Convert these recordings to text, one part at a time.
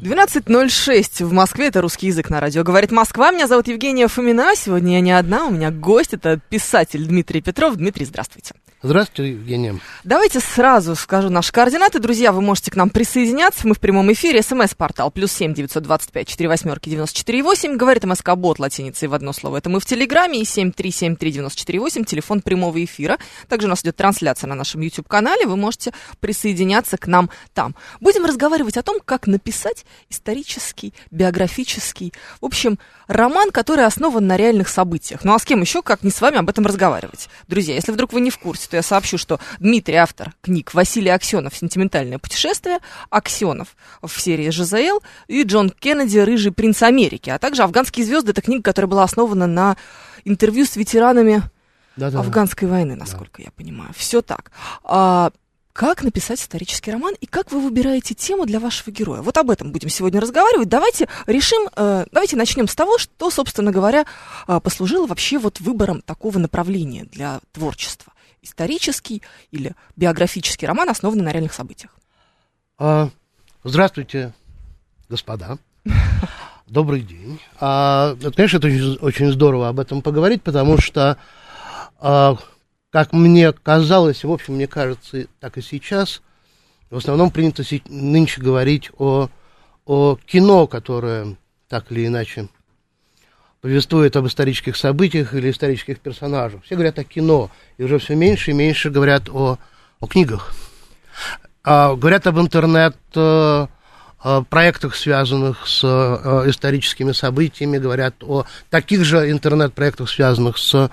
12.06 в Москве, это русский язык на радио. Говорит Москва, меня зовут Евгения Фомина. Сегодня я не одна, у меня гость, это писатель Дмитрий Петров. Дмитрий, здравствуйте. Здравствуйте, Евгения. Давайте сразу скажу наши координаты. Друзья, вы можете к нам присоединяться. Мы в прямом эфире. СМС-портал плюс семь девятьсот двадцать пять четыре восьмерки девяносто четыре восемь. Говорит МСК Бот латиницей в одно слово. Это мы в Телеграме. И семь три семь три девяносто четыре восемь. Телефон прямого эфира. Также у нас идет трансляция на нашем YouTube-канале. Вы можете присоединяться к нам там. Будем разговаривать о том, как написать исторический, биографический, в общем, роман, который основан на реальных событиях. Ну а с кем еще, как не с вами об этом разговаривать? Друзья, если вдруг вы не в курсе, то я сообщу, что Дмитрий, автор книг Василий Аксенов «Сентиментальное путешествие», Аксенов в серии «ЖЗЛ» и Джон Кеннеди «Рыжий принц Америки», а также «Афганские звезды» — это книга, которая была основана на интервью с ветеранами Да-да. афганской войны, насколько я понимаю. Все так. А, как написать исторический роман и как вы выбираете тему для вашего героя? Вот об этом будем сегодня разговаривать. Давайте решим, э, давайте начнем с того, что, собственно говоря, э, послужило вообще вот выбором такого направления для творчества. Исторический или биографический роман, основанный на реальных событиях. А, здравствуйте, господа. Добрый день. А, это, конечно, это очень, очень здорово об этом поговорить, потому что, а, как мне казалось, в общем, мне кажется, так и сейчас, в основном принято нынче говорить о, о кино, которое так или иначе повествует об исторических событиях или исторических персонажах. Все говорят о кино, и уже все меньше и меньше говорят о, о книгах. А, говорят об интернет э, проектах, связанных с э, историческими событиями, говорят о таких же интернет-проектах, связанных с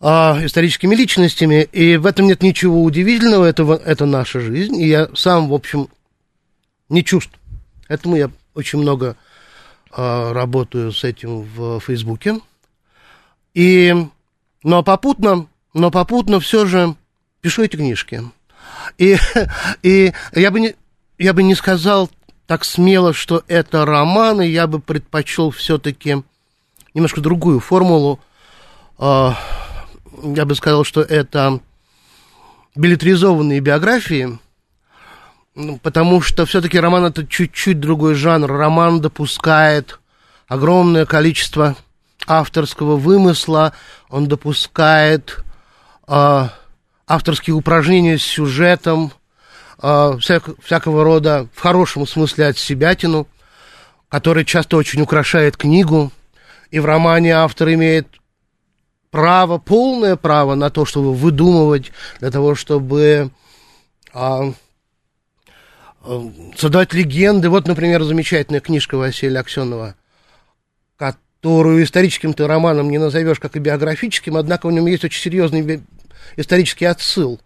э, историческими личностями, и в этом нет ничего удивительного, это, это наша жизнь, и я сам, в общем, не чувств. Этому я очень много работаю с этим в Фейсбуке. И, но попутно, но попутно все же пишу эти книжки. И, и я, бы не, я бы не сказал так смело, что это романы, я бы предпочел все-таки немножко другую формулу. А, Я бы сказал, что это билетризованные биографии, потому что все-таки роман это чуть-чуть другой жанр. Роман допускает огромное количество авторского вымысла, он допускает а, авторские упражнения с сюжетом, а, всяк- всякого рода, в хорошем смысле, от себятину, который часто очень украшает книгу. И в романе автор имеет право, полное право на то, чтобы выдумывать, для того, чтобы а, создавать легенды. Вот, например, замечательная книжка Василия Аксенова, которую историческим-то романом не назовешь, как и биографическим, однако в нем есть очень серьезный исторический отсыл.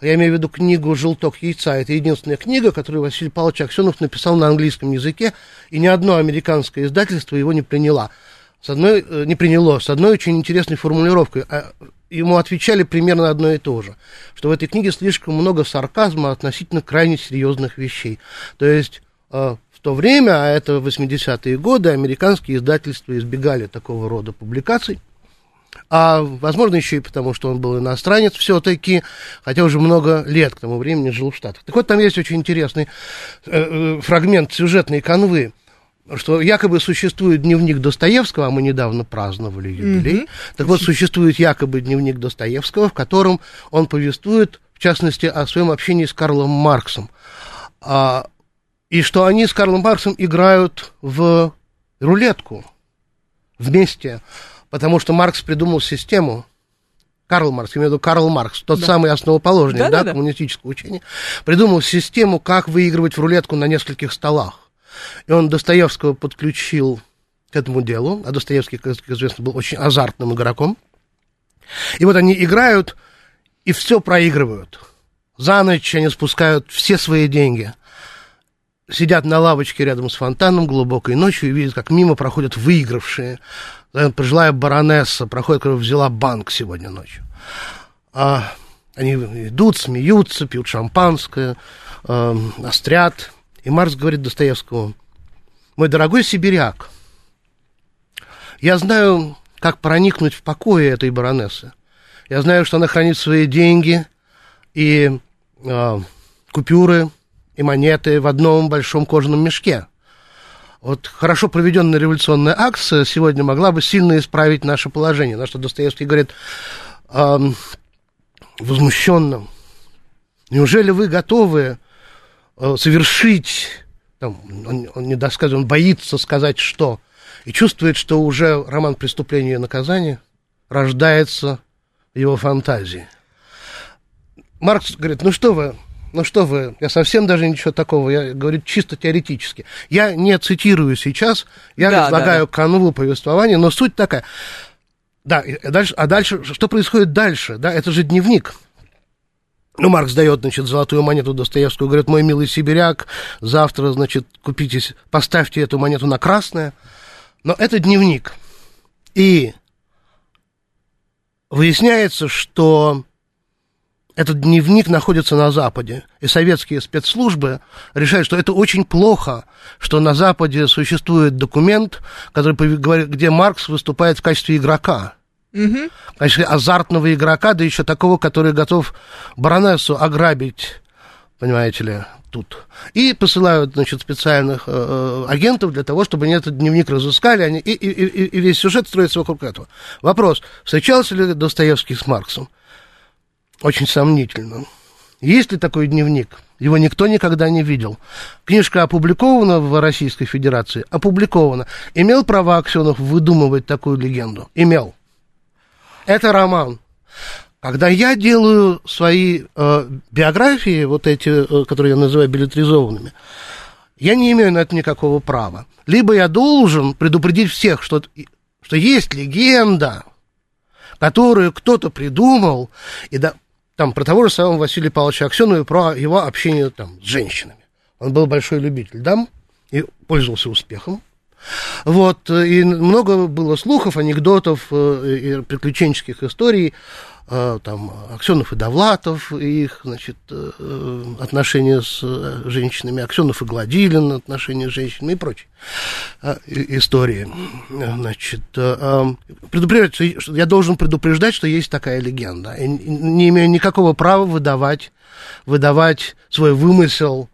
Я имею в виду книгу «Желток яйца». Это единственная книга, которую Василий Павлович Аксенов написал на английском языке, и ни одно американское издательство его не приняло. С одной, э, не приняло, с одной очень интересной формулировкой. Ему отвечали примерно одно и то же, что в этой книге слишком много сарказма относительно крайне серьезных вещей. То есть э, в то время, а это 80-е годы, американские издательства избегали такого рода публикаций. А, возможно, еще и потому, что он был иностранец все-таки, хотя уже много лет к тому времени жил в Штатах. Так вот, там есть очень интересный э, э, фрагмент сюжетной канвы, что якобы существует дневник Достоевского, а мы недавно праздновали юбилей. Так вот, существует якобы дневник Достоевского, в котором он повествует, в частности, о своем общении с Карлом Марксом. А, и что они с Карлом Марксом играют в рулетку вместе, потому что Маркс придумал систему, Карл Маркс, я имею в виду Карл Маркс, тот Да. самый основоположник да, Да-да-да. коммунистического учения, придумал систему, как выигрывать в рулетку на нескольких столах. И он Достоевского подключил к этому делу, а Достоевский, как известно, был очень азартным игроком. И вот они играют и все проигрывают. За ночь они спускают все свои деньги. сидят на лавочке рядом с фонтаном глубокой ночью и видят, как мимо проходят выигравшие. Пожилая баронесса проходит, которая взяла банк сегодня ночью. А они идут, смеются, пьют шампанское, э, острят. И Марс говорит Достоевскому, мой дорогой сибиряк, я знаю, как проникнуть в покои этой баронессы. Я знаю, что она хранит свои деньги и э, купюры и монеты в одном большом кожаном мешке. Вот хорошо проведенная революционная акция сегодня могла бы сильно исправить наше положение. На что Достоевский говорит э, возмущенно, неужели вы готовы совершить, там, он, он не досказывает, он боится сказать что, и чувствует, что уже роман «Преступление и наказание» рождается в его фантазии. Маркс говорит, ну что вы, ну что вы, я совсем даже ничего такого, я говорю чисто теоретически. Я не цитирую сейчас, я да, излагаю да, да. канву повествования, но суть такая. Да, а дальше, а дальше, что происходит дальше? Да, это же дневник. Ну, Маркс дает, значит, золотую монету Достоевскую, говорит, мой милый сибиряк, завтра, значит, купитесь, поставьте эту монету на красное. Но это дневник. И выясняется, что этот дневник находится на Западе, и советские спецслужбы решают, что это очень плохо, что на Западе существует документ, который, где Маркс выступает в качестве игрока. Угу. Качестве азартного игрока, да еще такого, который готов баронессу ограбить, понимаете ли, тут. И посылают, значит, специальных э, э агентов для того, чтобы они этот дневник разыскали, они, и, и, и, и весь сюжет строится вокруг этого. Вопрос, встречался ли Достоевский с Марксом? Очень сомнительно. Есть ли такой дневник? Его никто никогда не видел. Книжка опубликована в Российской Федерации? Опубликована. Имел право Аксенов выдумывать такую легенду? Имел. Это роман. Когда я делаю свои э, биографии, вот эти, э, которые я называю билетризованными, я не имею на это никакого права. Либо я должен предупредить всех, что, что есть легенда, которую кто-то придумал, и да, там про того же самого Василия Павловича Аксенова и про его общение там, с женщинами. Он был большой любитель дам и пользовался успехом. Вот, и много было слухов, анекдотов э, и приключенческих историй Э, там Аксенов и Довлатов, и их, значит, э, отношения с женщинами, Аксенов и Гладилин, отношения с женщинами и прочие истории. Значит, предупреждать, я должен предупреждать, что есть такая легенда. Я не имею никакого права выдавать, выдавать свой вымысел,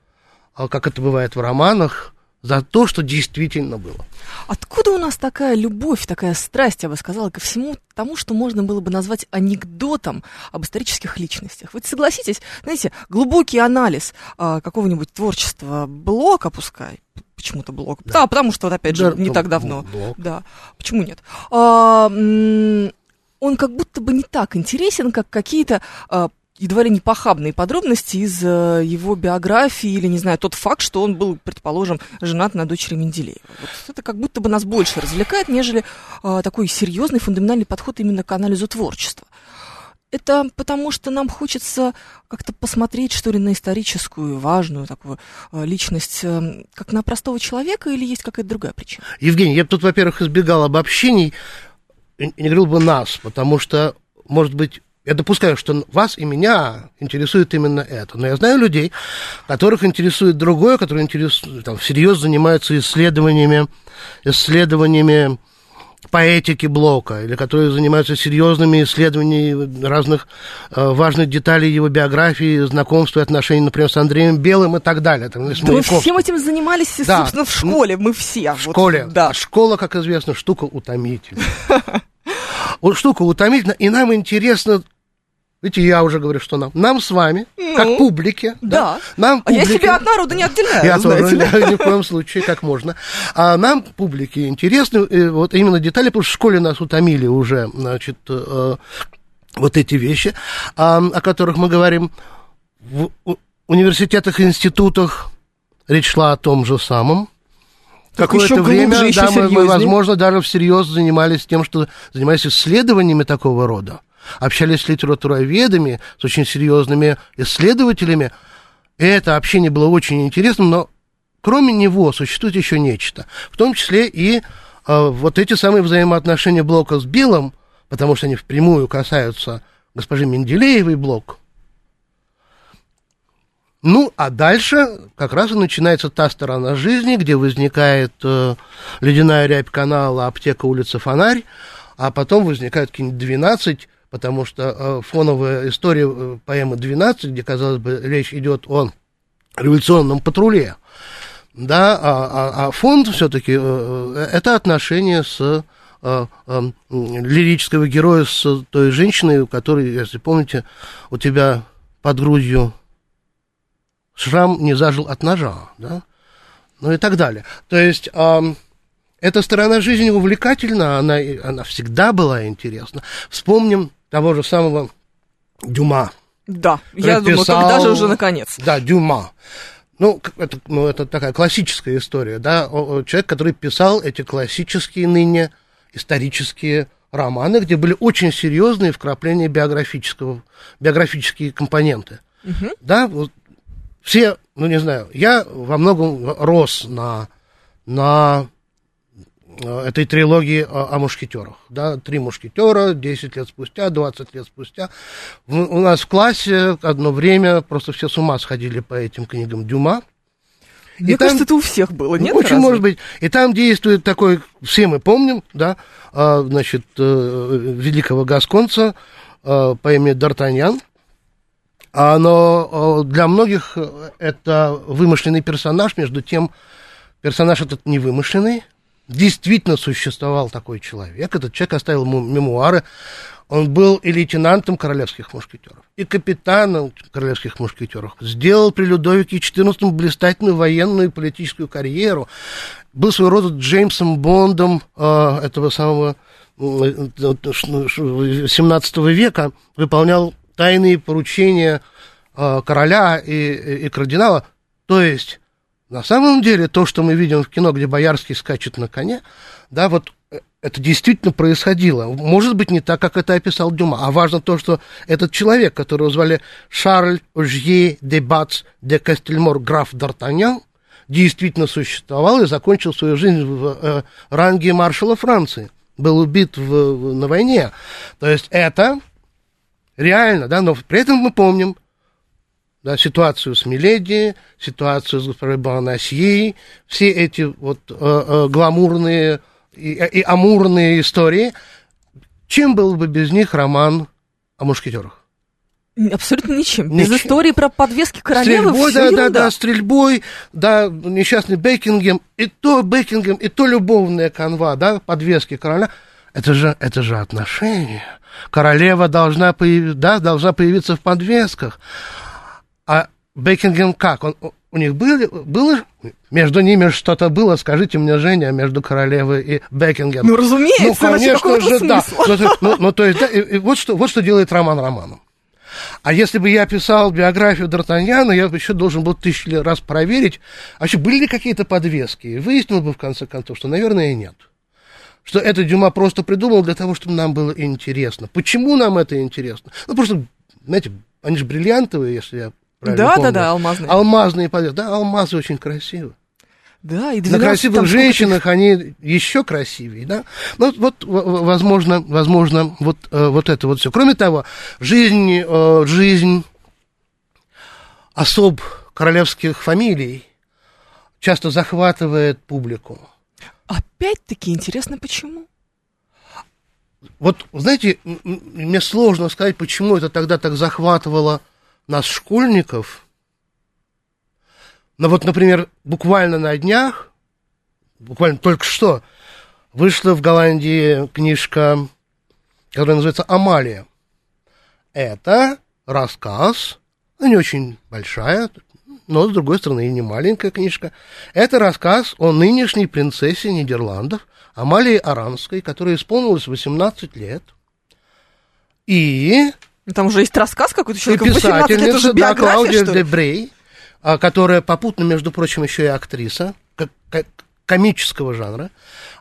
как это бывает в романах, за то, что действительно было. Откуда у нас такая любовь, такая страсть, я бы сказала, ко всему тому, что можно было бы назвать анекдотом об исторических личностях? Вы согласитесь, знаете, глубокий анализ а, какого-нибудь творчества Блока, пускай, почему-то Блок, да, да потому что, вот, опять же, да, не так давно. Блок. Да, почему нет? А, он как будто бы не так интересен, как какие-то а, едва ли не похабные подробности из э, его биографии или, не знаю, тот факт, что он был, предположим, женат на дочери Менделеева. Вот это как будто бы нас больше развлекает, нежели э, такой серьезный фундаментальный подход именно к анализу творчества. Это потому, что нам хочется как-то посмотреть, что ли, на историческую, важную такую э, личность, э, как на простого человека, или есть какая-то другая причина? Евгений, я бы тут, во-первых, избегал обобщений, не говорил бы нас, потому что, может быть, я допускаю, что вас и меня интересует именно это. Но я знаю людей, которых интересует другое, которые интересуют, там, всерьез занимаются исследованиями, исследованиями поэтики Блока, или которые занимаются серьезными исследованиями разных э, важных деталей его биографии, знакомства, отношений, например, с Андреем Белым и так далее. Там, да мы всем этим занимались, да. собственно, в школе, мы все. В вот, школе. Да. А школа, как известно, штука утомительная. Вот штука утомительная, и нам интересно Видите, я уже говорю, что нам. Нам с вами, ну, как публике. Да. да нам, публике, а я себя от народа не отделяю, Я тоже, ни в коем случае, как можно. А нам, публике, интересны э, вот именно детали, потому что в школе нас утомили уже, значит, э, вот эти вещи, о которых мы говорим. В университетах институтах речь шла о том же самом. Какое-то время, глубже, да, мы, мы, возможно, даже всерьез занимались тем, что занимались исследованиями такого рода общались с литературоведами, с очень серьезными исследователями. И это общение было очень интересным, но кроме него существует еще нечто, в том числе и э, вот эти самые взаимоотношения Блока с Биллом, потому что они впрямую касаются госпожи Менделеевой Блок. Ну, а дальше как раз и начинается та сторона жизни, где возникает э, ледяная рябь канала, аптека, улица, фонарь, а потом возникают какие-нибудь 12, потому что э, фоновая история э, поэмы «12», где, казалось бы, речь идет о революционном патруле, да, а, а, а фонд все-таки э, это отношение с э, э, лирического героя с той женщиной, у которой, если помните, у тебя под грудью шрам не зажил от ножа, да, ну и так далее. То есть э, эта сторона жизни увлекательна, она, она всегда была интересна. Вспомним того же самого Дюма. Да, я думаю, когда же уже наконец? Да, Дюма. Ну это, ну, это такая классическая история, да, человек, который писал эти классические ныне исторические романы, где были очень серьезные вкрапления биографического, биографические компоненты. Угу. Да, вот все, ну не знаю, я во многом рос на, на этой трилогии о, о мушкетерах. Да, три мушкетера, 10 лет спустя, 20 лет спустя. В, у нас в классе одно время просто все с ума сходили по этим книгам Дюма. Мне и кажется, там, это у всех было, нет? Очень разве? может быть. И там действует такой, все мы помним, да, а, значит, э, великого гасконца э, по имени Д'Артаньян, а, но для многих это вымышленный персонаж, между тем персонаж этот не вымышленный. Действительно существовал такой человек. Этот человек оставил ему мемуары. Он был и лейтенантом королевских мушкетеров, и капитаном королевских мушкетеров. Сделал при Людовике XIV блистательную военную и политическую карьеру. Был своего рода Джеймсом Бондом э, этого самого 17 века. Выполнял тайные поручения э, короля и, и, и кардинала. То есть, на самом деле, то, что мы видим в кино, где Боярский скачет на коне, да, вот э, это действительно происходило. Может быть, не так, как это описал Дюма. А важно то, что этот человек, которого звали Шарль Ожье де Бац де Кастельмор, граф Д'Артаньян, действительно существовал и закончил свою жизнь в э, ранге маршала Франции. Был убит в, в, на войне. То есть это реально, да, но при этом мы помним да, ситуацию с Миледи, ситуацию с госпожой Бонасье, все эти вот э, э, гламурные и, и амурные истории. Чем был бы без них роман о мушкетерах? Абсолютно ничем. ничем. Без истории про подвески королевы Стрельбой, да, да, да, стрельбой, да, несчастный Бекингем, и то Бекингем, и то любовная канва, да, подвески короля. Это же, это же отношения. Королева должна, появ... да, должна появиться в подвесках. А Бекингем как? Он, у них были, было, между ними что-то было, скажите мне, Женя, между королевой и Бекингем. Ну, разумеется, ну, конечно же, да. Ну, ну, ну, то есть, да, и, и вот, что, вот что делает роман романом. А если бы я писал биографию Д'Артаньяна, я бы еще должен был тысячу раз проверить, а вообще были ли какие-то подвески. И выяснил бы, в конце концов, что, наверное, нет что это Дюма просто придумал для того, чтобы нам было интересно. Почему нам это интересно? Ну, просто, знаете, они же бриллиантовые, если я правильно да, помню. Да, да, алмазные. Алмазные подвески. Да, алмазы очень красивы. Да, и На красивых женщинах они еще красивее, да. Ну, вот, возможно, возможно, вот, э, вот это вот все. Кроме того, жизнь, э, жизнь особ королевских фамилий часто захватывает публику. Опять-таки интересно, почему? Вот, знаете, мне сложно сказать, почему это тогда так захватывало нас, школьников. Но вот, например, буквально на днях, буквально только что, вышла в Голландии книжка, которая называется «Амалия». Это рассказ, не очень большая, но, с другой стороны, и не маленькая книжка. Это рассказ о нынешней принцессе Нидерландов, Амалии Аранской, которой исполнилось 18 лет. И... Ну, там уже есть рассказ какой-то человек, и писательница, да, Клаудия Дебрей, которая попутно, между прочим, еще и актриса комического жанра,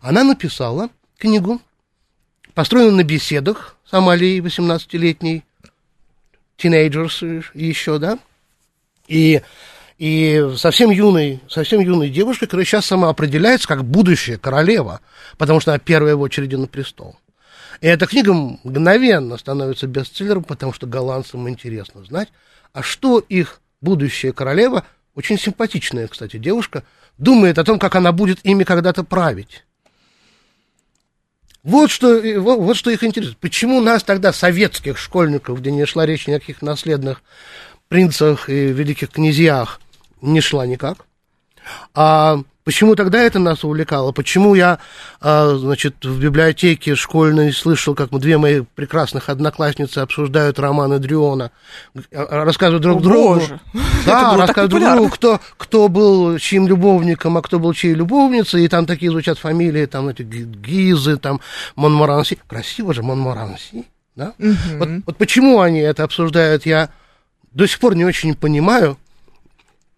она написала книгу, построенную на беседах с Амалией, 18-летней, тинейджерс еще, да, и и совсем юной, совсем юной девушкой, которая сейчас сама определяется как будущая королева, потому что она первая в очереди на престол. И эта книга мгновенно становится бестселлером, потому что голландцам интересно знать, а что их будущая королева, очень симпатичная, кстати, девушка, думает о том, как она будет ими когда-то править. Вот что, вот, вот что их интересует. Почему нас тогда, советских школьников, где не шла речь ни о каких наследных принцах и великих князьях, не шла никак? А Почему тогда это нас увлекало? Почему я, а, значит, в библиотеке школьной слышал, как две мои прекрасных одноклассницы обсуждают романы Дрюона, а, рассказывают друг О, другу. Боже. Да, рассказывают друг другу, кто, кто был чьим любовником, а кто был чьей любовницей, и там такие звучат фамилии, там эти Гизы, там Монморанси. Красиво же Монморанси, да? Угу. Вот, вот почему они это обсуждают, я до сих пор не очень понимаю.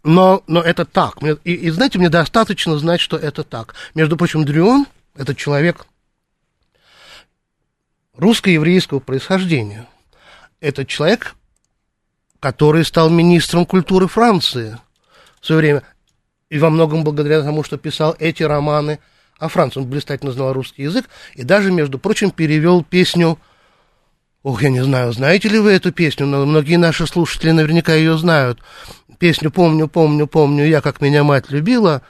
Но, но это так. И, и знаете, мне достаточно знать, что это так. Между прочим, Дрюон – это человек русско-еврейского происхождения. Это человек, который стал министром культуры Франции в свое время. И во многом благодаря тому, что писал эти романы о Франции. Он блистательно знал русский язык и даже, между прочим, перевел песню Ох, я не знаю, знаете ли вы эту песню, но многие наши слушатели наверняка ее знают песню «Помню, помню, помню, я, как меня мать любила»,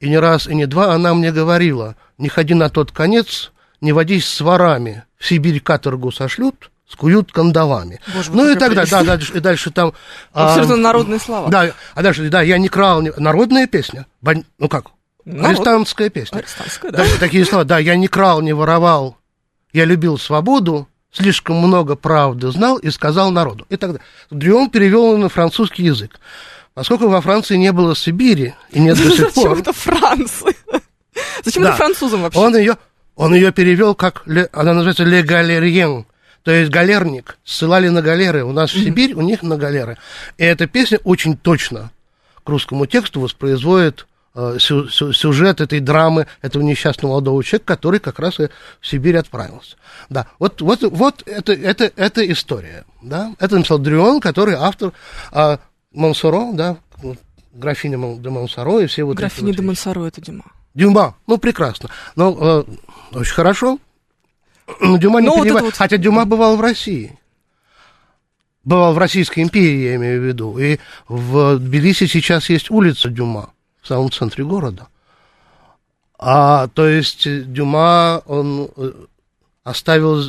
и не раз, и не два она мне говорила, «Не ходи на тот конец, не водись с ворами, в Сибирь каторгу сошлют, скуют кандалами. Боже, ну и так далее, да, дальше, и дальше там... А, народные слова. Да, а дальше, да, я не крал, не, народная песня, бань, ну как, Народ... арестантская песня. Арестантская, да. да. Такие слова, да, я не крал, не воровал, я любил свободу, слишком много правды знал и сказал народу. И тогда Дрюон перевел на французский язык. Поскольку во Франции не было Сибири, и нет до сих пор... Зачем это Франция? Зачем это французам вообще? Он ее, он ее перевел как, она называется «Le Galérien», то есть галерник. Ссылали на галеры. У нас в Сибирь, у них на галеры. И эта песня очень точно к русскому тексту воспроизводит э, сюжет этой драмы этого несчастного молодого человека, который как раз и в Сибирь отправился. Да, вот, вот, вот это, это, это история. Да? Это написал Дрюон, который автор а, Монсоро, да, графиня де Монсоро и все вот Графиня эти вот де Монсоро это Дюма. Дюма, ну прекрасно. Ну, э, очень хорошо. Дюма не вот вот... Хотя Дюма бывал в России. Бывал в Российской империи, я имею в виду. И в Тбилиси сейчас есть улица Дюма в самом центре города. А, то есть Дюма, он э, оставил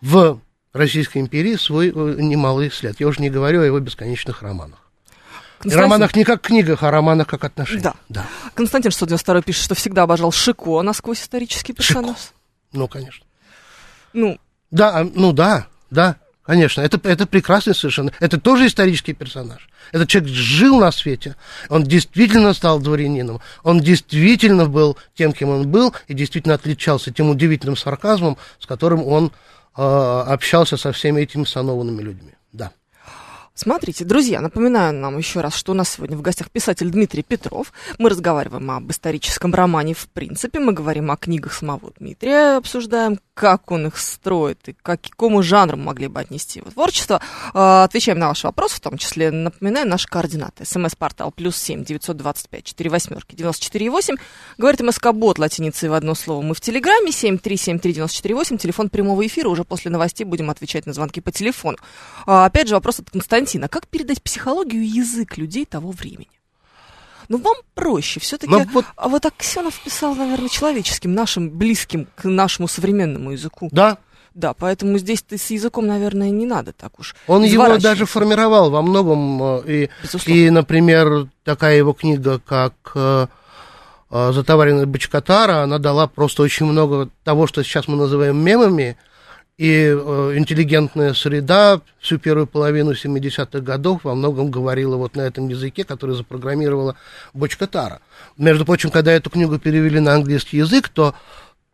в Российской империи свой э, немалый след. Я уже не говорю о его бесконечных романах. Константин... Романах не как книгах, а романах как отношениях. Да. да. Константин 192 пишет, что всегда обожал Шико насквозь исторический персонаж. Шико. Ну, конечно. Ну. Да, а, ну да, да, конечно. Это, это прекрасный совершенно. Это тоже исторический персонаж. Этот человек жил на свете. Он действительно стал дворянином. Он действительно был тем, кем он был, и действительно отличался тем удивительным сарказмом, с которым он общался со всеми этими санованными людьми. Да. Смотрите, друзья, напоминаю нам еще раз, что у нас сегодня в гостях писатель Дмитрий Петров. Мы разговариваем об историческом романе в принципе, мы говорим о книгах самого Дмитрия, обсуждаем, как он их строит и к какому жанру могли бы отнести его творчество. А, отвечаем на ваши вопросы, в том числе напоминаю наши координаты. СМС-портал плюс семь девятьсот двадцать пять четыре восьмерки девяносто четыре восемь. Говорит МСК-бот латиницей в одно слово. Мы в Телеграме семь три семь три девяносто четыре восемь. Телефон прямого эфира. Уже после новостей будем отвечать на звонки по телефону. А, опять же вопрос от Константина Константин, а как передать психологию и язык людей того времени? Ну, вам проще. Все-таки Но вот... А вот Аксенов писал, наверное, человеческим, нашим, близким к нашему современному языку. Да. Да, поэтому здесь ты с языком, наверное, не надо так уж. Он его даже формировал во многом. Э, и, и, например, такая его книга, как э, «Затоваренный Бочкатара», она дала просто очень много того, что сейчас мы называем мемами, и э, интеллигентная среда всю первую половину 70-х годов во многом говорила вот на этом языке, который запрограммировала Бочка Тара. Между прочим, когда эту книгу перевели на английский язык, то,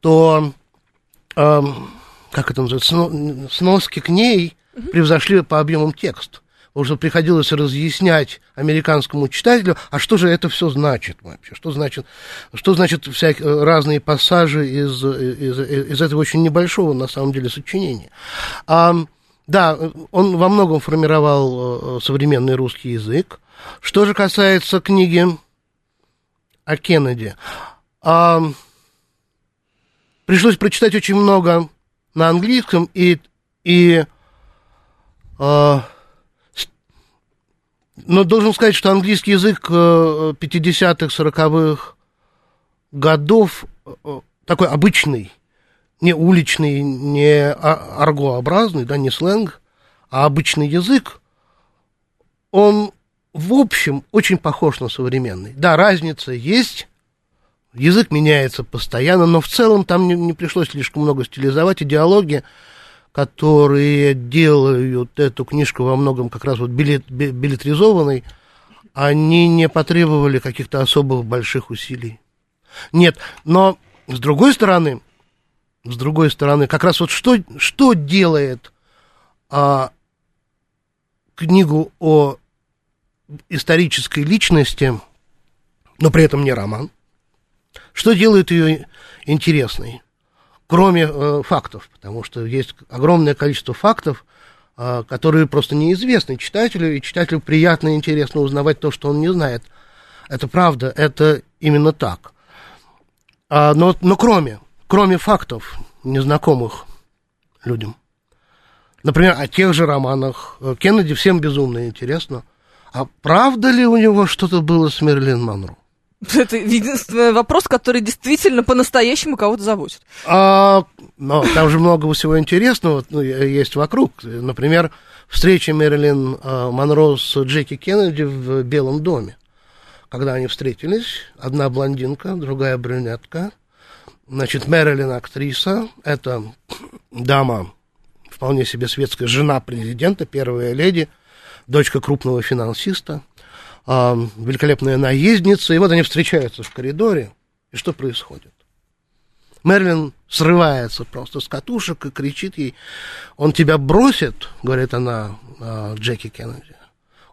то э, как это называется, сноски к ней превзошли по объемам текст что приходилось разъяснять американскому читателю, а что же это все значит вообще, что значит, что значит всякие разные пассажи из, из, из этого очень небольшого, на самом деле, сочинения. А, Да, он во многом формировал э, современный русский язык. Что же касается книги о Кеннеди, а, пришлось прочитать очень много на английском и, и а, но должен сказать, что английский язык 50-х, 40-х годов э, такой обычный, не уличный, не а, аргообразный, да, не сленг, а обычный язык, он в общем очень похож на современный. Да, разница есть, язык меняется постоянно, но в целом там не, не пришлось слишком много стилизовать. Идеология, которые делают эту книжку во многом как раз вот билет, билетризованной, они не потребовали каких-то особых больших усилий. Нет, но с другой стороны, с другой стороны, как раз вот что, что делает а, книгу о исторической личности, но при этом не роман, что делает ее интересной, кроме э, фактов, потому что есть огромное количество фактов, э, которые просто неизвестны читателю, и читателю приятно и интересно узнавать то, что он не знает. Это правда, это именно так. А, но, но кроме, кроме фактов, незнакомых людям, например, о тех же романах, э, Кеннеди всем безумно интересно, а правда ли у него что-то было с Мерлин Монро? Это единственный вопрос, который действительно по-настоящему кого-то заботит. А, но там же много всего интересного ну, есть вокруг. Например, встреча Мэрилин а, Монро с Джеки Кеннеди в Белом доме. Когда они встретились, одна блондинка, другая брюнетка. Значит, Мэрилин актриса, это дама, вполне себе светская, жена президента, первая леди, дочка крупного финансиста – э, великолепная наездница, и вот они встречаются в коридоре, и что происходит? Мерлин срывается просто с катушек и кричит ей, он тебя бросит, говорит она э, Джеки Кеннеди,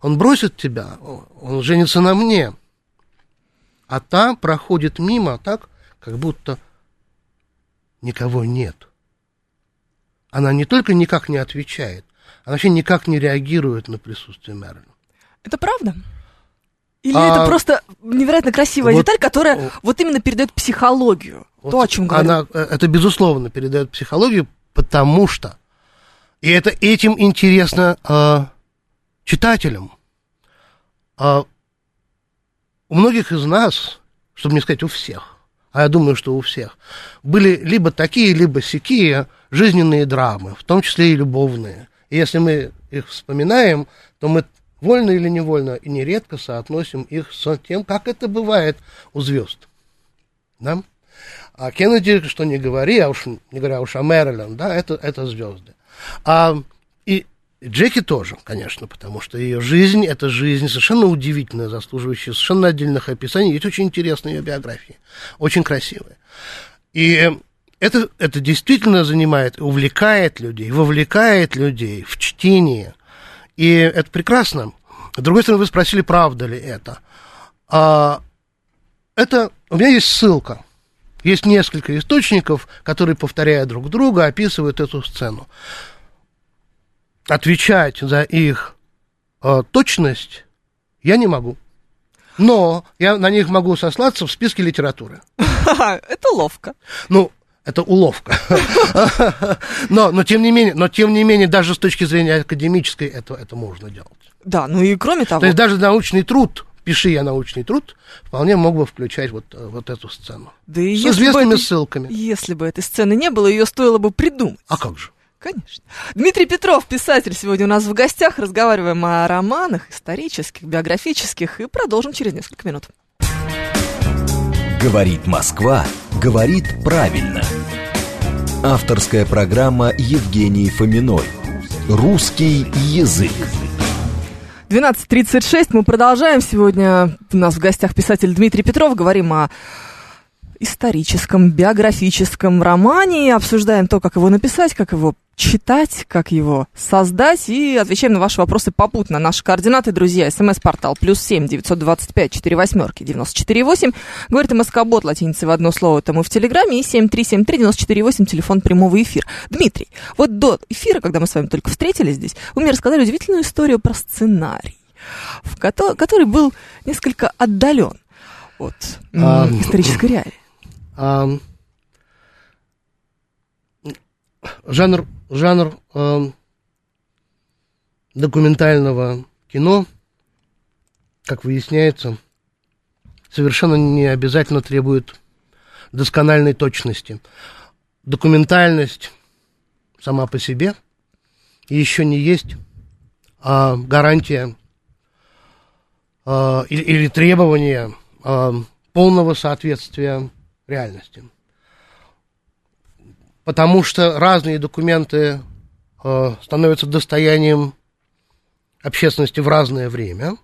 он бросит тебя, он женится на мне. А та проходит мимо так, как будто никого нет. Она не только никак не отвечает, она вообще никак не реагирует на присутствие Мерлина. Это правда? Или а, это просто невероятно красивая вот, деталь, которая вот именно передает психологию, вот то, о чем. Она, э, это, безусловно, передает психологию, потому что, и это этим интересно э, читателям, э, у многих из нас, чтобы не сказать у всех, а я думаю, что у всех, были либо такие, либо сякие жизненные драмы, в том числе и любовные. И если мы их вспоминаем, то мы вольно или невольно, и нередко соотносим их с тем, как это бывает у звезд. Да? А Кеннеди, что не говори, а уж не говоря уж о Мэрилен, да, это, это звезды. А, и Джеки тоже, конечно, потому что ее жизнь, это жизнь совершенно удивительная, заслуживающая совершенно отдельных описаний. Есть очень интересные ее биографии, очень красивые. И это, это действительно занимает, увлекает людей, вовлекает людей в чтение – и это прекрасно. С другой стороны, вы спросили, правда ли это. А, это у меня есть ссылка. Есть несколько источников, которые, повторяя друг друга, описывают эту сцену. Отвечать за их э, точность я не могу. Но я на них могу сослаться в списке литературы. Это ловко. Ну, это уловка. но, но, тем не менее, но тем не менее, даже с точки зрения академической это, это можно делать. Да, ну и кроме того... То есть даже научный труд, пиши я научный труд, вполне мог бы включать вот, вот эту сцену. Да и с известными это, ссылками. Если бы этой сцены не было, ее стоило бы придумать. А как же? Конечно. Дмитрий Петров, писатель, сегодня у нас в гостях. Разговариваем о романах исторических, биографических и продолжим через несколько минут. Говорит Москва, говорит правильно. Авторская программа Евгении Фоминой. Русский язык. 12.36. Мы продолжаем. Сегодня у нас в гостях писатель Дмитрий Петров. Говорим о историческом, биографическом романе. Обсуждаем то, как его написать, как его читать, как его создать, и отвечаем на ваши вопросы попутно. Наши координаты, друзья, смс-портал плюс семь девятьсот двадцать пять четыре восьмерки девяносто четыре восемь. Говорит МСК-бот латиницей в одно слово, это мы в Телеграме, и семь три семь три девяносто четыре восемь, телефон прямого эфира. Дмитрий, вот до эфира, когда мы с вами только встретились здесь, вы мне рассказали удивительную историю про сценарий, в ко- который был несколько отдален от А, исторической реалии. А, жанр жанр а, документального кино, как выясняется, совершенно не обязательно требует доскональной точности. Документальность сама по себе еще не есть а, гарантия а, или, или требование а, полного соответствия реальности. Потому что разные документы э, становятся достоянием общественности в разное время.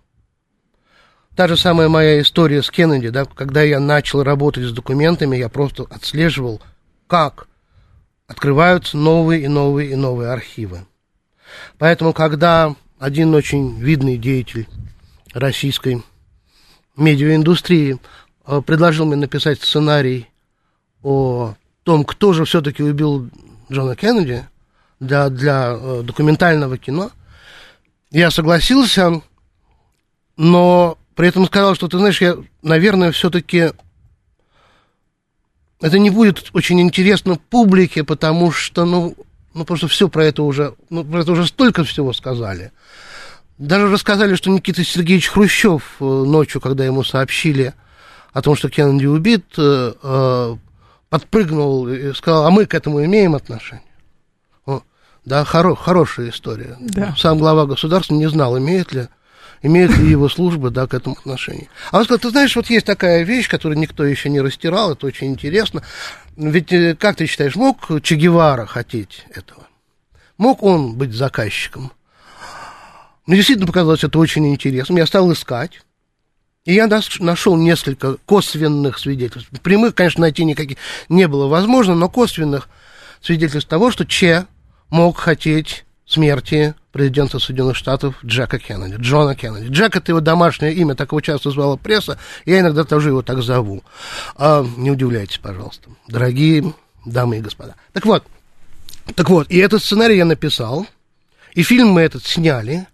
Та же самая моя история с Кеннеди, да, когда я начал работать с документами, я просто отслеживал, как открываются новые и новые и новые архивы. Поэтому, когда один очень видный деятель российской медиаиндустрии предложил мне написать сценарий о том, кто же все-таки убил Джона Кеннеди для, для э, документального кино, я согласился, но при этом сказал, что, ты знаешь, я, наверное, все-таки это не будет очень интересно публике, потому что, ну, ну, просто все про это уже, ну, про это уже столько всего сказали. Даже рассказали, что Никита Сергеевич Хрущев э, ночью, когда ему сообщили о том, что Кеннеди убит, э, э, подпрыгнул и сказал, а мы к этому имеем отношение. О, да, хоро, хорошая история. Да. Сам глава государства не знал, имеет ли, имеет ли его служба да, к этому отношение. А он сказал, ты знаешь, вот есть такая вещь, которую никто еще не растирал, это очень интересно. Ведь, э, как ты считаешь, мог Че Гевара хотеть этого? Мог он быть заказчиком? Мне действительно показалось это очень интересным. Я стал искать. И я нашел несколько косвенных свидетельств. Прямых, конечно, найти никаких не было возможно, но косвенных свидетельств того, что Че мог хотеть смерти президента Соединенных Штатов Джека Кеннеди, Джона Кеннеди. Джек это его домашнее имя, так его часто звала пресса, я иногда тоже его так зову. А, не удивляйтесь, пожалуйста, дорогие дамы и господа. Так вот, так вот, и этот сценарий я написал, и фильм мы этот сняли,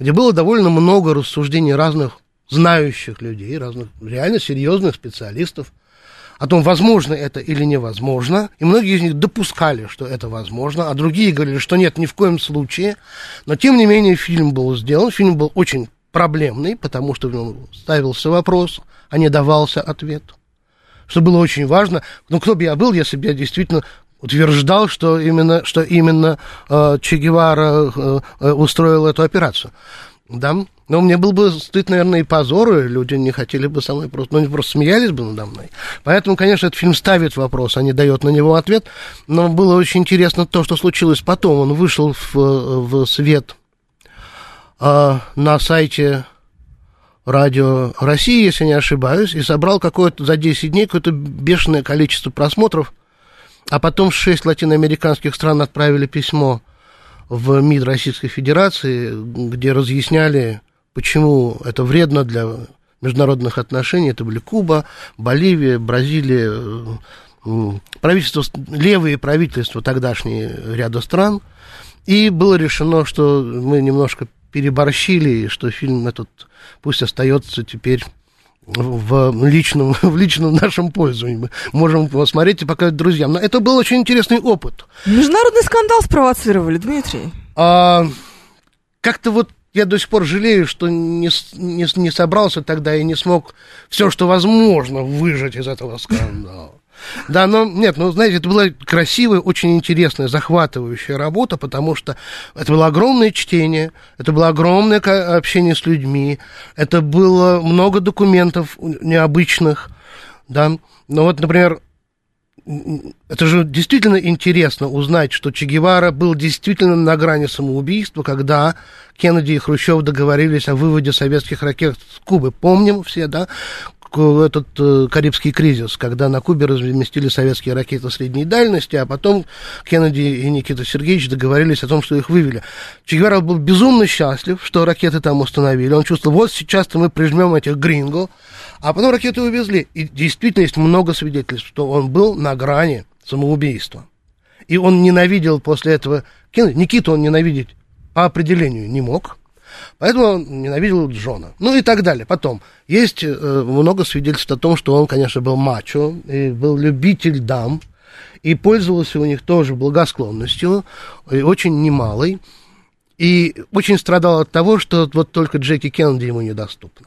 где было довольно много рассуждений разных знающих людей, разных реально серьезных специалистов о том, возможно это или невозможно. И многие из них допускали, что это возможно, а другие говорили, что нет, ни в коем случае. Но, тем не менее, фильм был сделан. Фильм был очень проблемный, потому что в нем ставился вопрос, а не давался ответ. Что было очень важно. Ну, кто бы я был, если бы я действительно утверждал, что именно, что именно э, Че Гевара э, э, устроил эту операцию. Да? Но мне был бы стыд, наверное, и позор, и люди не хотели бы со мной просто, ну, они просто смеялись бы надо мной. Поэтому, конечно, этот фильм ставит вопрос, а не дает на него ответ. Но было очень интересно то, что случилось потом. Он вышел в, в свет э, на сайте Радио России, если не ошибаюсь, и собрал какое-то за 10 дней какое-то бешеное количество просмотров. А потом шесть латиноамериканских стран отправили письмо в МИД Российской Федерации, где разъясняли, почему это вредно для международных отношений. Это были Куба, Боливия, Бразилия, правительство, левые правительства тогдашние ряда стран. И было решено, что мы немножко переборщили, что фильм этот пусть остается теперь в личном, в личном нашем пользовании. Мы можем его смотреть и показывать друзьям. Но это был очень интересный опыт. Международный скандал спровоцировали, Дмитрий. А, как-то вот я до сих пор жалею, что не, не, не собрался тогда и не смог все, что возможно, выжать из этого скандала. Да, но нет, ну, знаете, это была красивая, очень интересная, захватывающая работа, потому что это было огромное чтение, это было огромное общение с людьми, это было много документов необычных, да. Ну вот, например, это же действительно интересно узнать, что Че Гевара был действительно на грани самоубийства, когда Кеннеди и Хрущев договорились о выводе советских ракет с Кубы. Помним все, да? Этот э, Карибский кризис, когда на Кубе разместили советские ракеты средней дальности, а потом Кеннеди и Никита Сергеевич договорились о том, что их вывели. Че Гевара был безумно счастлив, что ракеты там установили. Он чувствовал, вот сейчас-то мы прижмем этих гринго, а потом ракеты увезли. И действительно есть много свидетельств, что он был на грани самоубийства. И он ненавидел после этого Кеннеди. Никиту он ненавидеть по определению не мог. Поэтому он ненавидел Джона. Ну и так далее. Потом, есть э, много свидетельств о том, что он, конечно, был мачо, и был любитель дам, и пользовался у них тоже благосклонностью, и очень немалой, и очень страдал от того, что вот только Джеки Кеннеди ему недоступна.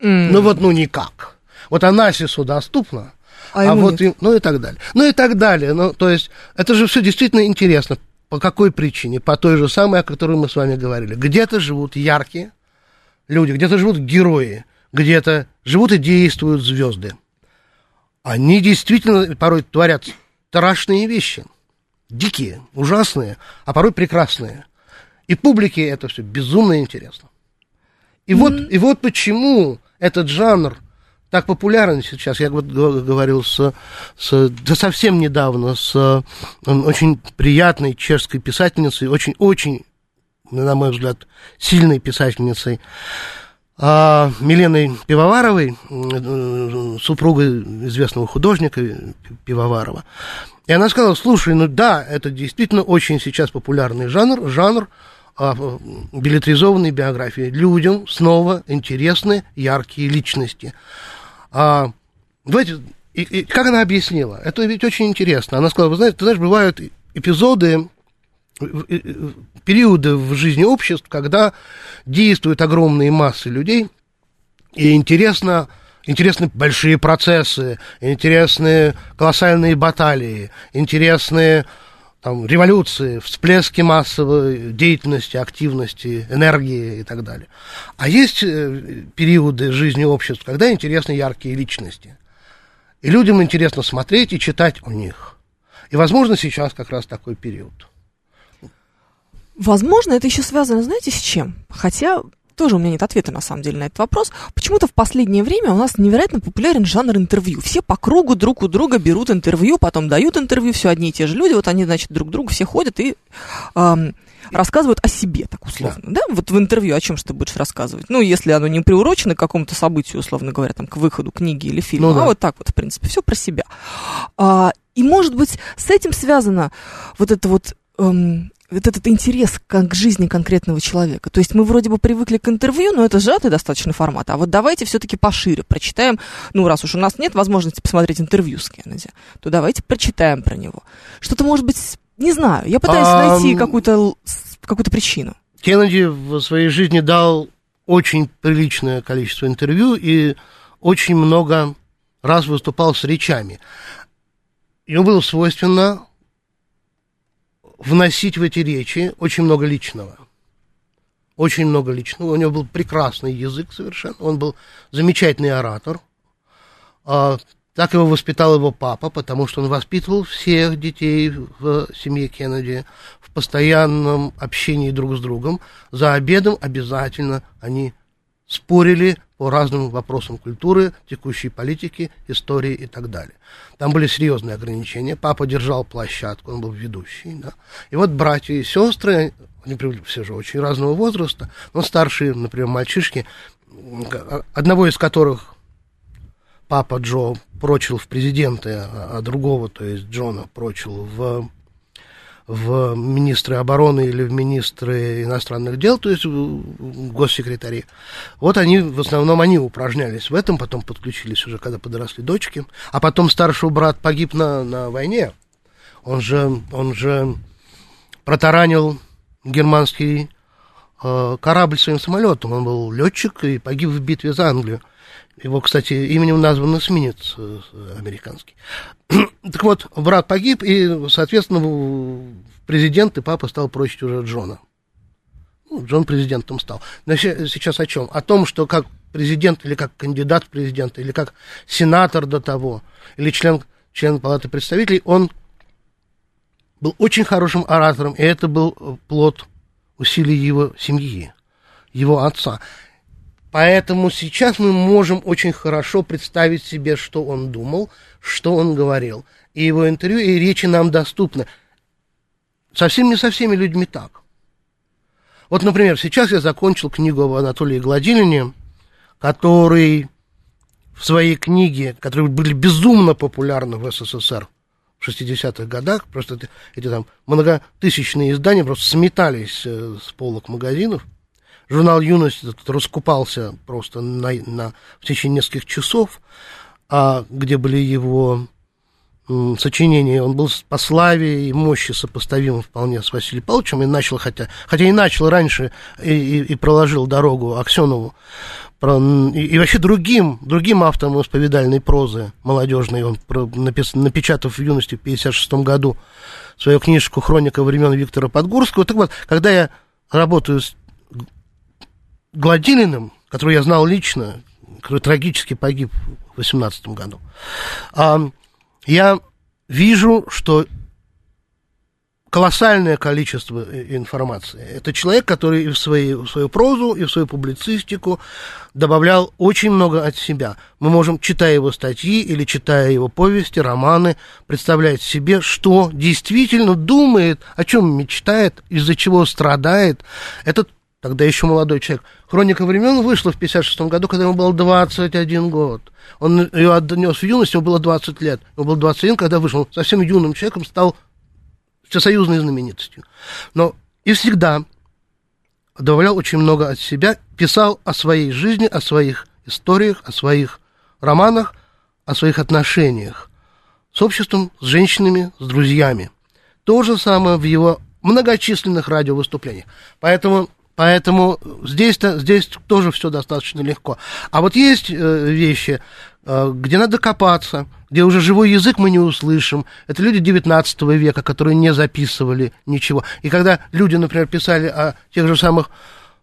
Mm. Ну вот, ну никак. Вот Анасису доступно, а, а вот, им, ну и так далее. Ну и так далее. Ну, то есть, это же все действительно интересно. По какой причине? По той же самой, о которой мы с вами говорили. Где-то живут яркие люди, где-то живут герои, где-то живут и действуют звезды. Они действительно порой творят страшные вещи. Дикие, ужасные, а порой прекрасные. И публике это все безумно интересно. И, mm-hmm. вот, и вот почему этот жанр так популярен сейчас. Я вот говорил с, с, да совсем недавно с очень приятной чешской писательницей, очень-очень, на мой взгляд, сильной писательницей, а, Миленой Пивоваровой, супругой известного художника Пивоварова. И она сказала, слушай, ну да, это действительно очень сейчас популярный жанр, жанр а, билетризованной биографии. Людям снова интересны яркие личности. А, давайте, и, и как она объяснила? Это ведь очень интересно. Она сказала, вы знаете, ты знаешь, бывают эпизоды, периоды в жизни обществ, когда действуют огромные массы людей, и интересно, интересны большие процессы, интересны колоссальные баталии, интересные там, революции, всплески массовой деятельности, активности, энергии и так далее. А есть э, периоды жизни общества, когда интересны яркие личности. И людям интересно смотреть и читать о них. И, возможно, сейчас как раз такой период. Возможно, это еще связано, знаете, с чем? Хотя тоже у меня нет ответа, на самом деле, на этот вопрос. Почему-то в последнее время у нас невероятно популярен жанр интервью. Все по кругу друг у друга берут интервью, потом дают интервью, все одни и те же люди, вот они, значит, друг другу все ходят и эм, рассказывают о себе, так условно, да. да? Вот в интервью о чем же ты будешь рассказывать? Ну, если оно не приурочено к какому-то событию, условно говоря, там, к выходу книги или фильма, ну, да. а вот так вот, в принципе, все про себя. А, и, может быть, с этим связано вот это вот эм, вот этот интерес к жизни конкретного человека. То есть мы вроде бы привыкли к интервью, но это сжатый достаточно формат. А вот давайте все-таки пошире прочитаем. Ну, раз уж у нас нет возможности посмотреть интервью с Кеннеди, то давайте прочитаем про него. Что-то, может быть, не знаю. Я пытаюсь а, найти какую-то какую причину. Кеннеди в своей жизни дал очень приличное количество интервью и очень много раз выступал с речами. Ему было свойственно вносить в эти речи очень много личного. Очень много личного. У него был прекрасный язык совершенно. Он был замечательный оратор. А, так его воспитал его папа, потому что он воспитывал всех детей в семье Кеннеди в постоянном общении друг с другом. За обедом обязательно они спорили по разным вопросам культуры, текущей политики, истории и так далее. Там были серьезные ограничения. Папа держал площадку, он был ведущий. Да? И вот братья и сестры, они все же очень разного возраста, но старшие, например, мальчишки, одного из которых папа Джо прочил в президенты, а другого, то есть Джона, прочил в в министры обороны или в министры иностранных дел, то есть госсекретари. Вот они, в основном они упражнялись в этом, потом подключились уже, когда подросли дочки. А потом старший брат погиб на, на войне. Он же, он же протаранил германский э, корабль своим самолетом. Он был летчик и погиб в битве за Англию. Его, кстати, именем назван эсминец э, американский. так вот, брат погиб, и, соответственно, президент и папа стал просить уже Джона. Ну, Джон президентом стал. Но сейчас о чем? О том, что как президент или как кандидат в президента, или как сенатор до того, или член, член Палаты представителей, он был очень хорошим оратором, и это был плод усилий его семьи, его отца. Поэтому сейчас мы можем очень хорошо представить себе, что он думал, что он говорил. И его интервью, и речи нам доступны. Совсем не со всеми людьми так. Вот, например, сейчас я закончил книгу об Анатолии Гладилине, который в своей книге, которые были безумно популярны в СССР в 60-х годах, просто эти, там многотысячные издания просто сметались э, с полок магазинов, журнал «Юность» этот раскупался просто на, на, в течение нескольких часов, а, где были его м, сочинения. Он был по славе и мощи сопоставим вполне с Василием Павловичем, и начал, хотя, хотя и начал раньше, и, и, и проложил дорогу Аксенову, про, и, и вообще другим, другим автором исповедальной прозы молодежной, он про, напис, напечатав в юности в 1956 году свою книжку «Хроника времен Виктора Подгорского». Так вот, когда я работаю с Гладилиным, которого я знал лично, который трагически погиб в 18 году, я вижу, что колоссальное количество информации. Это человек, который и в, свои, в свою прозу, и в свою публицистику добавлял очень много от себя. Мы можем, читая его статьи или читая его повести, романы, представлять себе, что действительно думает, о чем мечтает, из-за чего страдает. Этот тогда еще молодой человек. «Хроника времен» вышла в 56 году, когда ему было 21 год. Он ее отнес в юность, ему было 20 лет. Ему было 21, когда вышел. Совсем юным человеком стал всесоюзной знаменитостью. Но и всегда добавлял очень много от себя, писал о своей жизни, о своих историях, о своих романах, о своих отношениях с обществом, с женщинами, с друзьями. То же самое в его многочисленных радиовыступлениях. Поэтому Поэтому здесь-то, здесь тоже все достаточно легко. А вот есть э, вещи, э, где надо копаться, где уже живой язык мы не услышим. Это люди 19 века, которые не записывали ничего. И когда люди, например, писали о тех же самых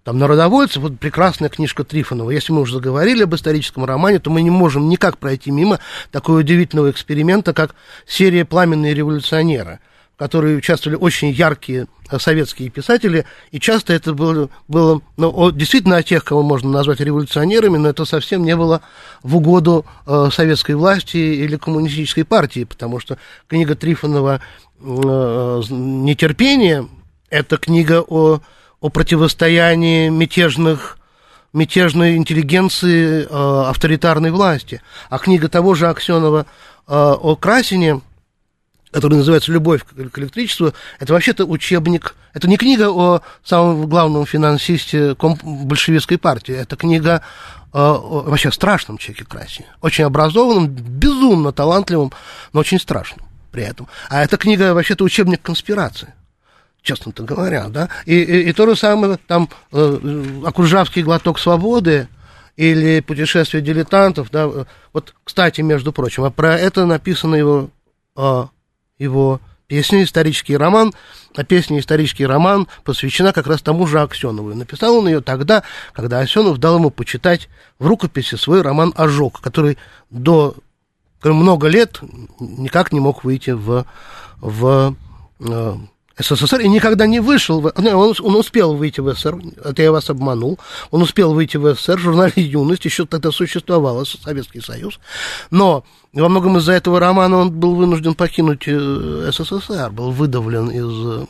там, народовольцев, вот прекрасная книжка Трифонова. Если мы уже заговорили об историческом романе, то мы не можем никак пройти мимо такого удивительного эксперимента, как серия «Пламенные революционеры», которые участвовали очень яркие э, советские писатели, и часто это было, было ну, действительно о тех, кого можно назвать революционерами, но это совсем не было в угоду э, советской власти или коммунистической партии, потому что книга Трифонова э, «Нетерпение» — это книга о, о противостоянии мятежных мятежной интеллигенции э, авторитарной власти. А книга того же Аксенова э, о Красине — который называется «Любовь к электричеству», это вообще-то учебник, это не книга о самом главном финансисте большевистской партии, это книга о, о вообще страшном человеке Красине, очень образованном, безумно талантливом, но очень страшном при этом. А эта книга вообще-то учебник конспирации честно-то говоря, да, и, и, и то же самое, там, э, «Окружавский глоток свободы», или «Путешествие дилетантов», да, вот, кстати, между прочим, а про это написано его э, его песню «Исторический роман», а песня «Исторический роман» посвящена как раз тому же Аксенову. Написал он ее тогда, когда Аксенов дал ему почитать в рукописи свой роман «Ожог», который до много лет никак не мог выйти в, в э, СССР и никогда не вышел. В, ну, он, он успел выйти в СССР, это я вас обманул. Он успел выйти в СССР, в журнале «Юность», еще тогда существовал Советский Союз. Но во многом из-за этого романа он был вынужден покинуть э, СССР, был выдавлен из,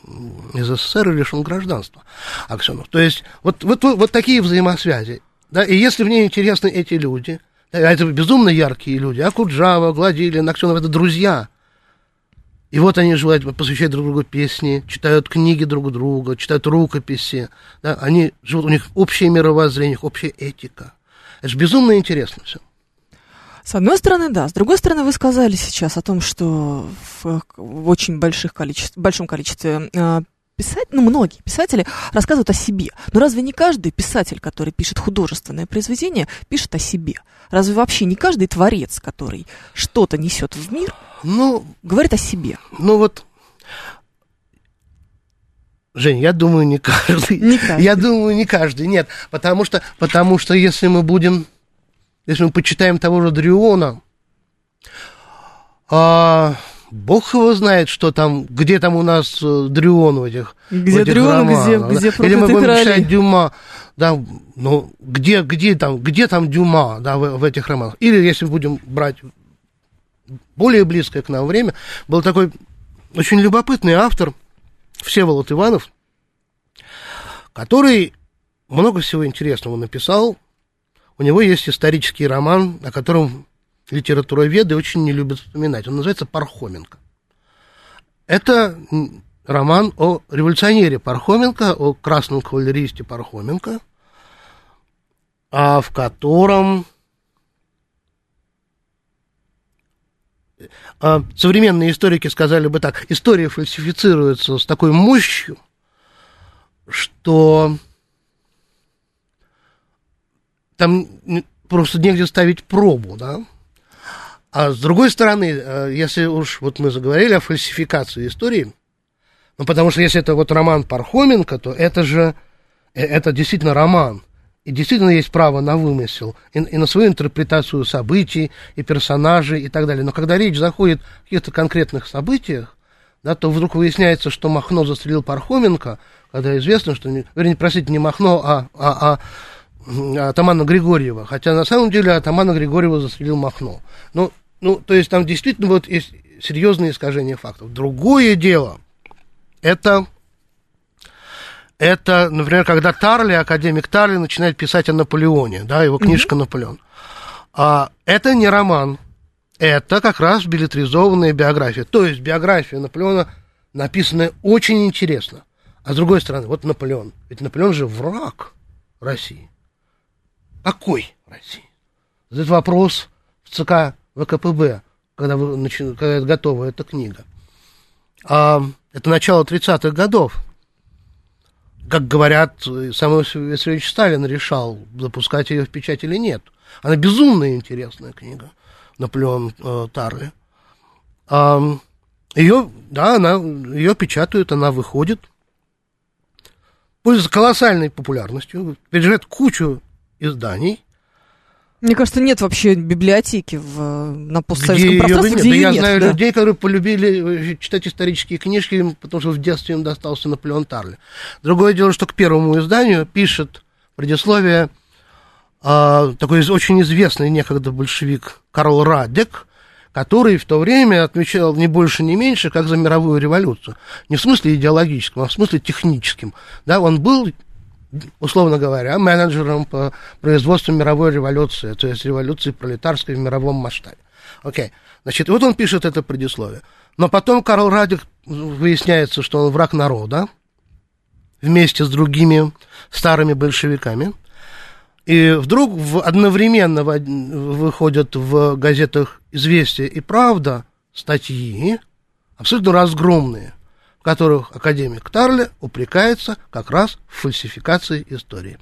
из СССР и лишен гражданства Аксенов. То есть вот, вот, вот, такие взаимосвязи. Да? И если мне интересны эти люди, это безумно яркие люди, Акуджава, Гладилин, Аксенов, это друзья – и вот они желают посвящать друг другу песни, читают книги друг друга, читают рукописи. Да, они живут, у них общее мировоззрение, общая этика. Это же безумно интересно все. С одной стороны, да. С другой стороны, вы сказали сейчас о том, что в, очень больших количеств, большом количестве э, писать, ну, многие писатели рассказывают о себе. Но разве не каждый писатель, который пишет художественное произведение, пишет о себе? Разве вообще не каждый творец, который что-то несет в мир, ну, говорит о себе? Ну вот, Жень, я думаю, не каждый. Не каждый. Я думаю, не каждый. Нет, потому что, потому что если мы будем, если мы почитаем того же Дриона, а, Бог его знает, что там, где там у нас э, Дрюон в этих Где в этих Дрюон, где- романах, где да? Или мы будем короли. писать Дюма, да, ну, где, где там, где там Дюма, да, в, в этих романах. Или если будем брать более близкое к нам время, был такой очень любопытный автор Всеволод Иванов, который много всего интересного написал. У него есть исторический роман, о котором литературоведы очень не любят вспоминать. Он называется «Пархоменко». Это роман о революционере Пархоменко, о красном кавалеристе Пархоменко, а в котором а, современные историки сказали бы так, история фальсифицируется с такой мощью, что там просто негде ставить пробу, да. А с другой стороны, э, если уж вот мы заговорили о фальсификации истории, ну, потому что если это вот роман Пархоменко, то это же, э, это действительно роман. И действительно есть право на вымысел, и, и на свою интерпретацию событий, и персонажей, и так далее. Но когда речь заходит о каких-то конкретных событиях, да, то вдруг выясняется, что Махно застрелил Пархоменко, когда известно, что, не, вернее, простите, не Махно, а, а, а, Атамана Григорьева. Хотя на самом деле Атамана Григорьева застрелил Махно. Ну, ну, то есть там действительно вот есть серьезные искажения фактов. Другое дело, это, это, например, когда Тарли, академик Тарли, начинает писать о Наполеоне, да, его книжка «Наполеон». А, это не роман, это как раз билетризованная биография. То есть биография Наполеона написанная очень интересно. А с другой стороны, вот Наполеон. Ведь Наполеон же враг России. Какой России? Этот вопрос в ЦК ВКПБ, когда, вы, начи- когда готова эта книга. А, это начало 30-х годов. Как говорят, сам Виссарионович Сталин решал, запускать ее в печать или нет. Она безумно интересная книга. Наполеон э, Тарли. ее, да, она, ее печатают, она выходит. Пользуется колоссальной популярностью, переживает кучу изданий. Мне кажется, нет вообще библиотеки в, на постсоветском её пространстве, нет. где Да ее я нет. знаю да. людей, которые полюбили э, читать исторические книжки, потому что в детстве им достался Наполеон Тарли. Другое дело, что к первому изданию пишет предисловие а, такой очень известный некогда большевик Карл Радек, который в то время отмечал не больше, не меньше, как за мировую революцию. Не в смысле идеологическом, а в смысле техническим. Да, он был условно говоря, менеджером по производству мировой революции, то есть революции пролетарской в мировом масштабе. Окей. Значит, вот он пишет это предисловие. Но потом Карл Радик выясняется, что он враг народа, вместе с другими старыми большевиками. И вдруг в, одновременно в од- выходят в газетах «Известия» и «Правда» статьи, абсолютно разгромные, которых академик Тарли упрекается как раз в фальсификации истории.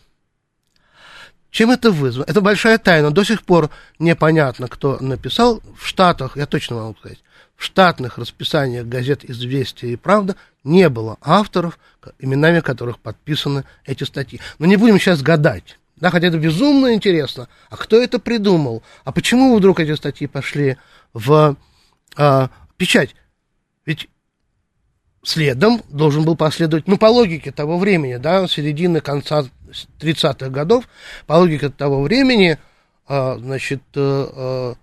Чем это вызвано? Это большая тайна. До сих пор непонятно, кто написал. В Штатах, я точно могу сказать, в штатных расписаниях газет «Известия» и «Правда» не было авторов, именами которых подписаны эти статьи. Но не будем сейчас гадать. Да, хотя это безумно интересно. А кто это придумал? А почему вдруг эти статьи пошли в а, печать? Ведь следом должен был последовать, ну, по логике того времени, да, середины, конца 30-х годов, по логике того времени, а, значит, э, э,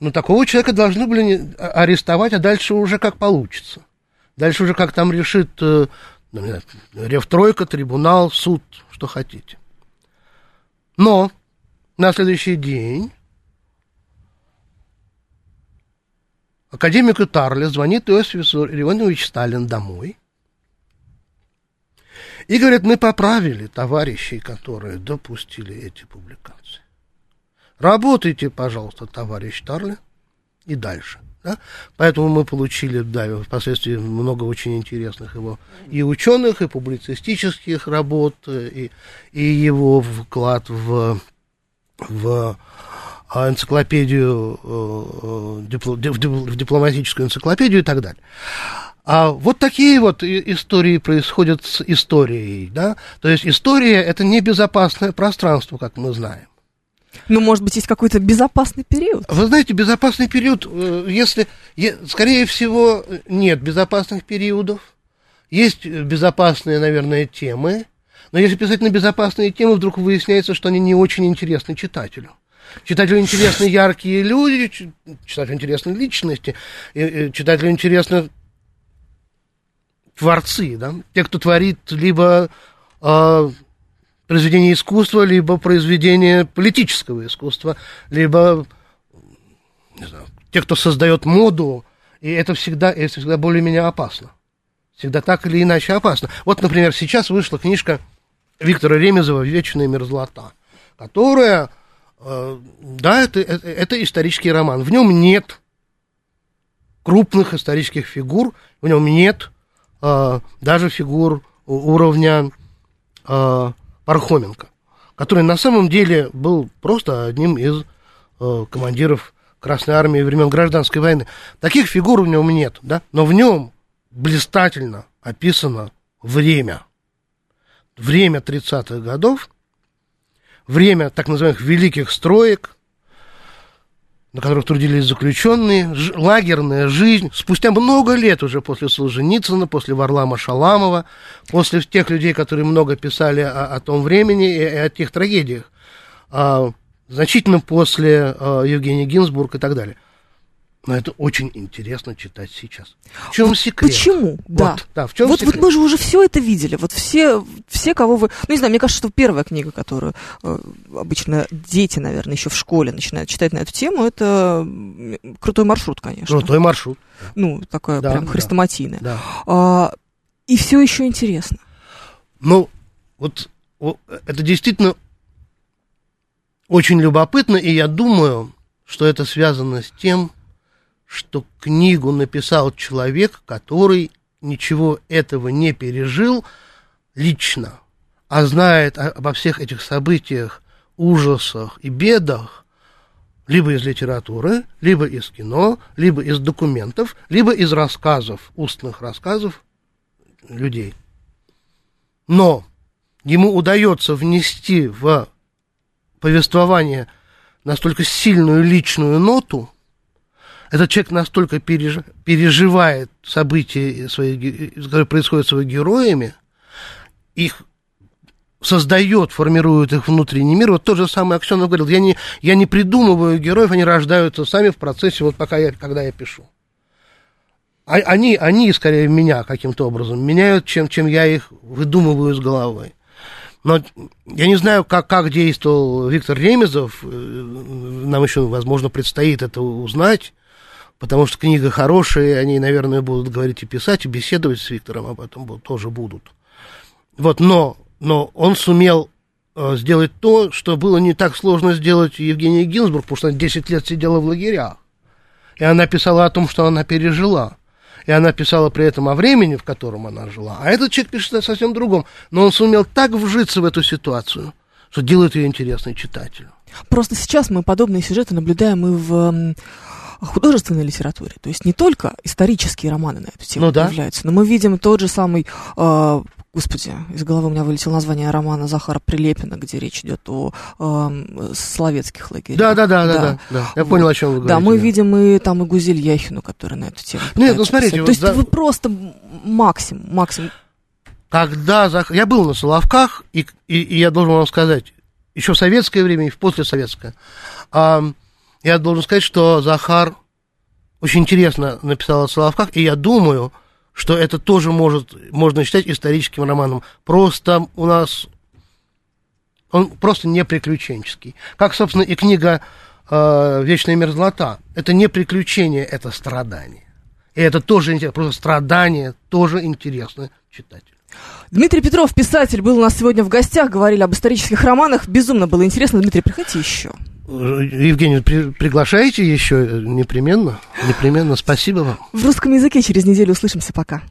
ну, такого человека должны были а- арестовать, а дальше уже как получится. Дальше уже как там решит э, ну, Ревтройка, трибунал, суд, что хотите. Но на следующий день академику Тарли звонит Иосиф Виссарионович Сталин домой и говорит, мы поправили товарищей, которые допустили эти публикации. Работайте, пожалуйста, товарищ Тарли, и дальше. Да? Поэтому мы получили, да, впоследствии много очень интересных его и ученых, и публицистических работ, и, и его вклад в, в а, энциклопедию, э, э, в дипл- в дипломатическую энциклопедию и так далее. А вот такие вот истории происходят с историей, да. То есть история это не безопасное пространство, как мы знаем. Ну, может быть, есть какой-то безопасный период? Вы знаете, безопасный период, э, если, скорее всего, нет безопасных периодов. Есть безопасные, наверное, темы. Но если писать на безопасные темы, вдруг выясняется, что они не очень интересны читателю. Читателю интересны яркие люди, читателю интересны личности, и- и читателю интересны творцы, да? те, кто творит либо э, произведение искусства, либо произведение политического искусства, либо не знаю, те, кто создает моду, и это всегда, это всегда более-менее опасно. Всегда так или иначе опасно. Вот, например, сейчас вышла книжка Виктора Ремезова «Вечная мерзлота», которая, э, да, это, это, это исторический роман. В нем нет крупных исторических фигур, в нем нет э, даже фигур уровня э, Пархоменко, который на самом деле был просто одним из э, командиров Красной Армии времен Гражданской войны. Таких фигур в нем нет, да, но в нем блистательно описано время. Время 30-х годов, время так называемых великих строек, на которых трудились заключенные, лагерная жизнь. Спустя много лет уже после Солженицына, после Варлама Шаламова, после тех людей, которые много писали о, о том времени и, и о тех трагедиях, а, значительно после а, Евгения Гинзбург и так далее. Но это очень интересно читать сейчас. В чем секрет? Почему? Да. Вот, да, в чем Вот, вот секрет? мы же уже все это видели. Вот все, все, кого вы... Ну, не знаю, мне кажется, что первая книга, которую э, обычно дети, наверное, еще в школе начинают читать на эту тему, это «Крутой маршрут», конечно. Крутой маршрут. Ну, такое Да, прям да. хрестоматийное. Да. А, и все еще интересно. Ну, вот это действительно очень любопытно, и я думаю, что это связано с тем, что книгу написал человек, который ничего этого не пережил лично, а знает обо всех этих событиях, ужасах и бедах, либо из литературы, либо из кино, либо из документов, либо из рассказов, устных рассказов людей. Но ему удается внести в повествование настолько сильную личную ноту, этот человек настолько переж- переживает события, свои, ге- которые происходят с его героями, их создает, формирует их внутренний мир. Вот тот же самый Аксенов говорил, я не, я не придумываю героев, они рождаются сами в процессе, вот пока я, когда я пишу. А- Они, они, скорее, меня каким-то образом меняют, чем, чем я их выдумываю с головой. Но я не знаю, как, как действовал Виктор Ремезов. э, Нам еще, возможно, предстоит это узнать, потому что книга хорошая, и они, наверное, будут говорить и писать, и беседовать с Виктором об этом будут, тоже будут. Вот, но, но он сумел э, сделать то, что было не так сложно сделать Евгения Гинзбург, потому что она 10 лет сидела в лагерях. И она писала о том, что она пережила. И она писала при этом о времени, в котором она жила. А этот человек пишет о совсем другом. Но он сумел так вжиться в эту ситуацию, что делает ее интересной читателю. Просто сейчас мы подобные сюжеты наблюдаем и в художественной литературе. То есть не только исторические романы на эту тему Ну да. появляются, но мы видим тот же самый... э, Господи, из головы у меня вылетело название романа Захара Прилепина, где речь идет о эм, словецких лагерях. Да, да, да, да, да. да. Я Вот. понял, о чем вы говорите. Да, мы видим и там и Гузель Яхину, которая на эту тему. Нет, ну, смотрите, вот То есть за- вы просто максимум, максимум. Когда Зах... я был на Соловках, и, и, и я должен вам сказать, еще в советское время и в послесоветское, а, я должен сказать, что Захар очень интересно написал о Соловках, и я думаю, что это тоже может, можно считать историческим романом. Просто у нас он просто не приключенческий. Как, собственно, и книга э, «Вечная мерзлота». Это не приключение, это страдание. И это тоже интересно, просто страдание тоже интересно читателю. Дмитрий Петров, писатель, был у нас сегодня в гостях, говорили об исторических романах. Безумно было интересно. Дмитрий, приходите еще. Евгений, при- приглашаете еще непременно? Непременно. Спасибо вам. В русском языке через неделю услышимся. Пока.